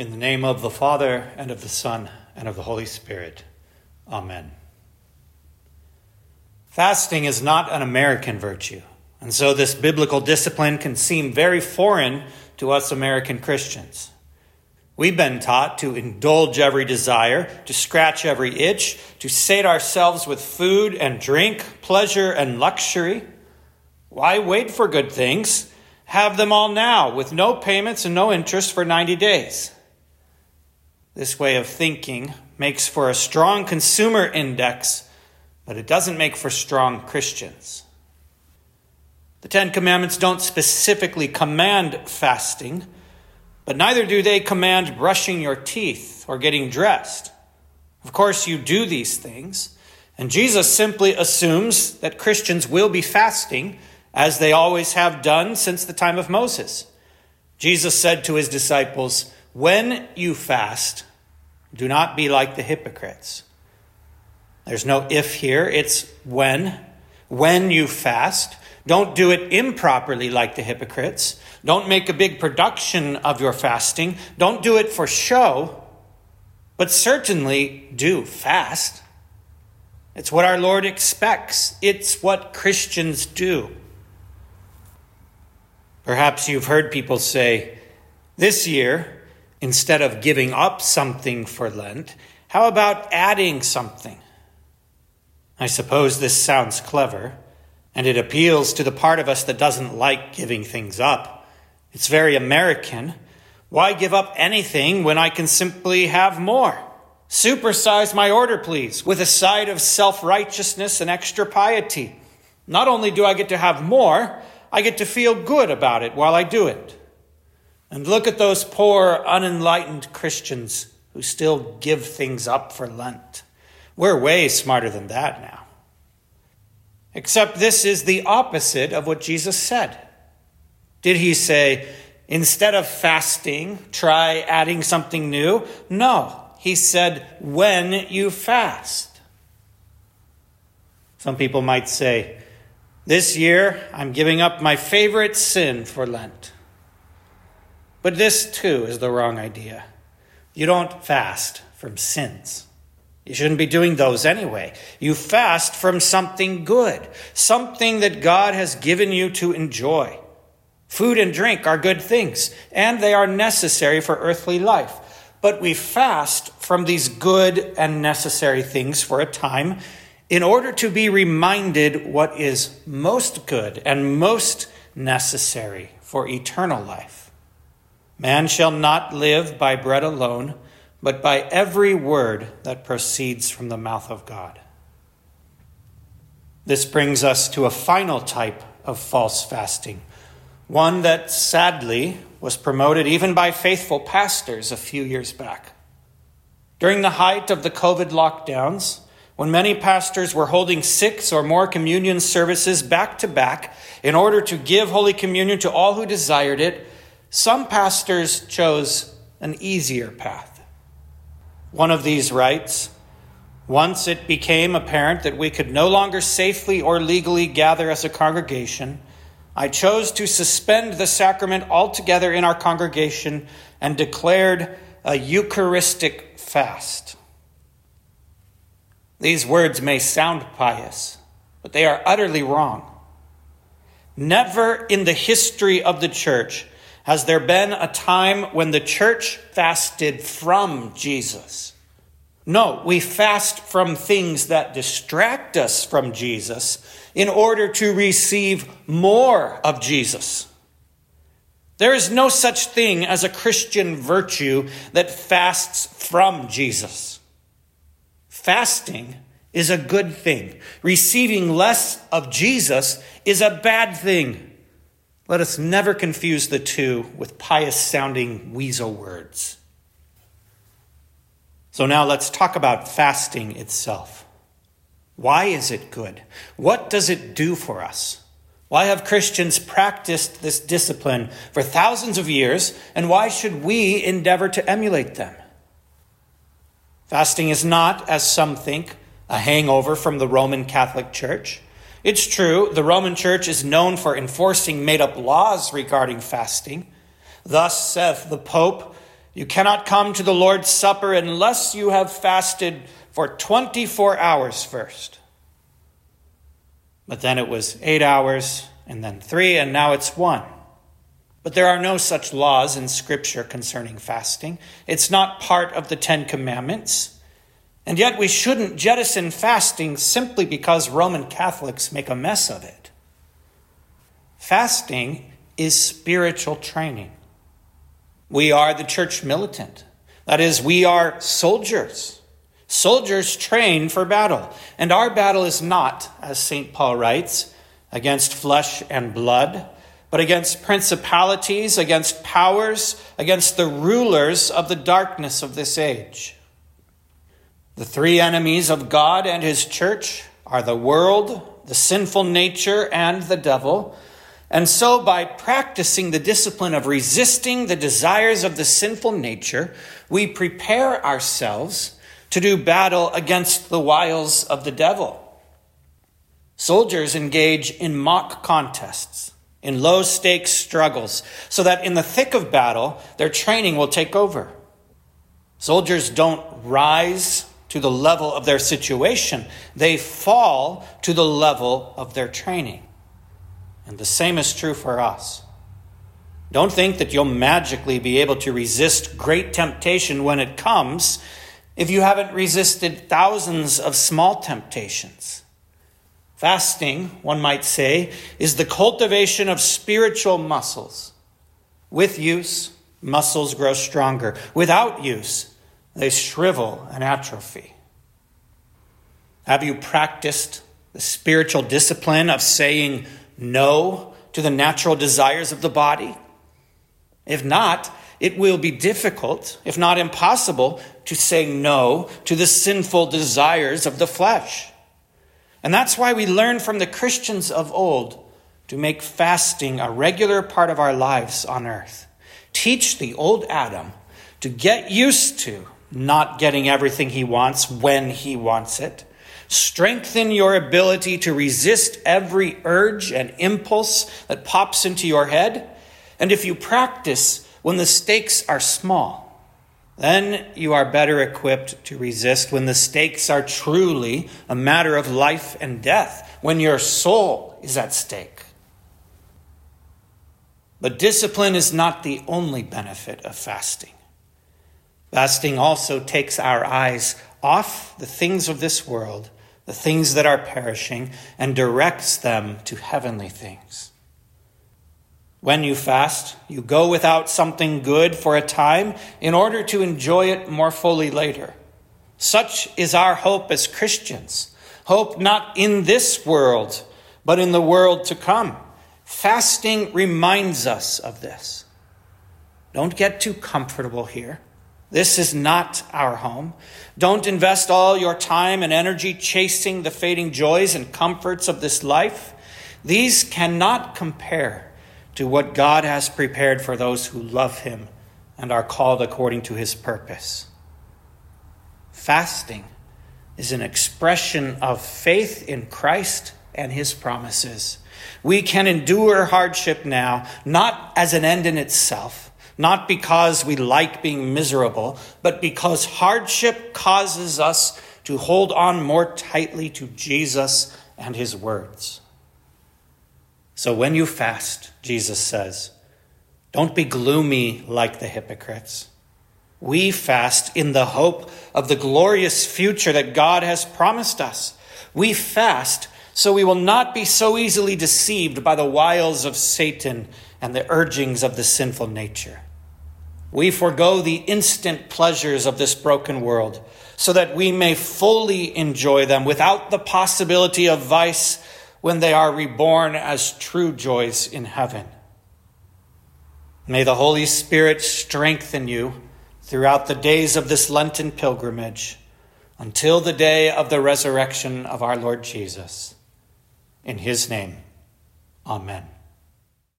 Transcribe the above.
In the name of the Father, and of the Son, and of the Holy Spirit. Amen. Fasting is not an American virtue, and so this biblical discipline can seem very foreign to us American Christians. We've been taught to indulge every desire, to scratch every itch, to sate ourselves with food and drink, pleasure and luxury. Why wait for good things? Have them all now, with no payments and no interest for 90 days. This way of thinking makes for a strong consumer index, but it doesn't make for strong Christians. The Ten Commandments don't specifically command fasting, but neither do they command brushing your teeth or getting dressed. Of course, you do these things, and Jesus simply assumes that Christians will be fasting as they always have done since the time of Moses. Jesus said to his disciples, When you fast, do not be like the hypocrites. There's no if here, it's when. When you fast, don't do it improperly like the hypocrites. Don't make a big production of your fasting. Don't do it for show, but certainly do fast. It's what our Lord expects, it's what Christians do. Perhaps you've heard people say, This year, instead of giving up something for Lent, how about adding something? I suppose this sounds clever, and it appeals to the part of us that doesn't like giving things up. It's very American. Why give up anything when I can simply have more? Supersize my order, please, with a side of self righteousness and extra piety. Not only do I get to have more, I get to feel good about it while I do it. And look at those poor, unenlightened Christians who still give things up for Lent. We're way smarter than that now. Except this is the opposite of what Jesus said. Did he say, instead of fasting, try adding something new? No. He said, when you fast. Some people might say, this year I'm giving up my favorite sin for Lent. But this too is the wrong idea. You don't fast from sins. You shouldn't be doing those anyway. You fast from something good, something that God has given you to enjoy. Food and drink are good things, and they are necessary for earthly life. But we fast from these good and necessary things for a time in order to be reminded what is most good and most necessary for eternal life. Man shall not live by bread alone, but by every word that proceeds from the mouth of God. This brings us to a final type of false fasting, one that sadly was promoted even by faithful pastors a few years back. During the height of the COVID lockdowns, when many pastors were holding six or more communion services back to back in order to give Holy Communion to all who desired it, some pastors chose an easier path. One of these writes Once it became apparent that we could no longer safely or legally gather as a congregation, I chose to suspend the sacrament altogether in our congregation and declared a Eucharistic fast. These words may sound pious, but they are utterly wrong. Never in the history of the church has there been a time when the church fasted from Jesus? No, we fast from things that distract us from Jesus in order to receive more of Jesus. There is no such thing as a Christian virtue that fasts from Jesus. Fasting is a good thing. Receiving less of Jesus is a bad thing. Let us never confuse the two with pious sounding weasel words. So now let's talk about fasting itself. Why is it good? What does it do for us? Why have Christians practiced this discipline for thousands of years, and why should we endeavor to emulate them? Fasting is not, as some think, a hangover from the Roman Catholic Church. It's true, the Roman Church is known for enforcing made up laws regarding fasting. Thus saith the Pope You cannot come to the Lord's Supper unless you have fasted for 24 hours first. But then it was eight hours, and then three, and now it's one. But there are no such laws in Scripture concerning fasting. It's not part of the Ten Commandments. And yet we shouldn't jettison fasting simply because Roman Catholics make a mess of it. Fasting is spiritual training. We are the church militant. That is, we are soldiers. Soldiers train for battle. And our battle is not, as St. Paul writes, against flesh and blood, but against principalities, against powers, against the rulers of the darkness of this age. The three enemies of God and his church are the world, the sinful nature, and the devil. And so, by practicing the discipline of resisting the desires of the sinful nature, we prepare ourselves to do battle against the wiles of the devil. Soldiers engage in mock contests, in low stakes struggles, so that in the thick of battle, their training will take over. Soldiers don't rise to the level of their situation, they fall to the level of their training. And the same is true for us. Don't think that you'll magically be able to resist great temptation when it comes if you haven't resisted thousands of small temptations. Fasting, one might say, is the cultivation of spiritual muscles. With use, muscles grow stronger. Without use, they shrivel and atrophy. Have you practiced the spiritual discipline of saying no to the natural desires of the body? If not, it will be difficult, if not impossible, to say no to the sinful desires of the flesh. And that's why we learn from the Christians of old to make fasting a regular part of our lives on earth. Teach the old Adam to get used to not getting everything he wants when he wants it Strengthen your ability to resist every urge and impulse that pops into your head. And if you practice when the stakes are small, then you are better equipped to resist when the stakes are truly a matter of life and death, when your soul is at stake. But discipline is not the only benefit of fasting. Fasting also takes our eyes off the things of this world the things that are perishing, and directs them to heavenly things. When you fast, you go without something good for a time in order to enjoy it more fully later. Such is our hope as Christians. Hope not in this world, but in the world to come. Fasting reminds us of this. Don't get too comfortable here. This is not our home. Don't invest all your time and energy chasing the fading joys and comforts of this life. These cannot compare to what God has prepared for those who love Him and are called according to His purpose. Fasting is an expression of faith in Christ and His promises. We can endure hardship now, not as an end in itself not because we like being miserable, but because hardship causes us to hold on more tightly to Jesus and his words. So when you fast, Jesus says, don't be gloomy like the hypocrites. We fast in the hope of the glorious future that God has promised us. We fast so we will not be so easily deceived by the wiles of Satan and the urgings of the sinful nature. We forego the instant pleasures of this broken world so that we may fully enjoy them without the possibility of vice when they are reborn as true joys in heaven. May the Holy Spirit strengthen you throughout the days of this Lenten pilgrimage until the day of the resurrection of our Lord Jesus. In his name, amen.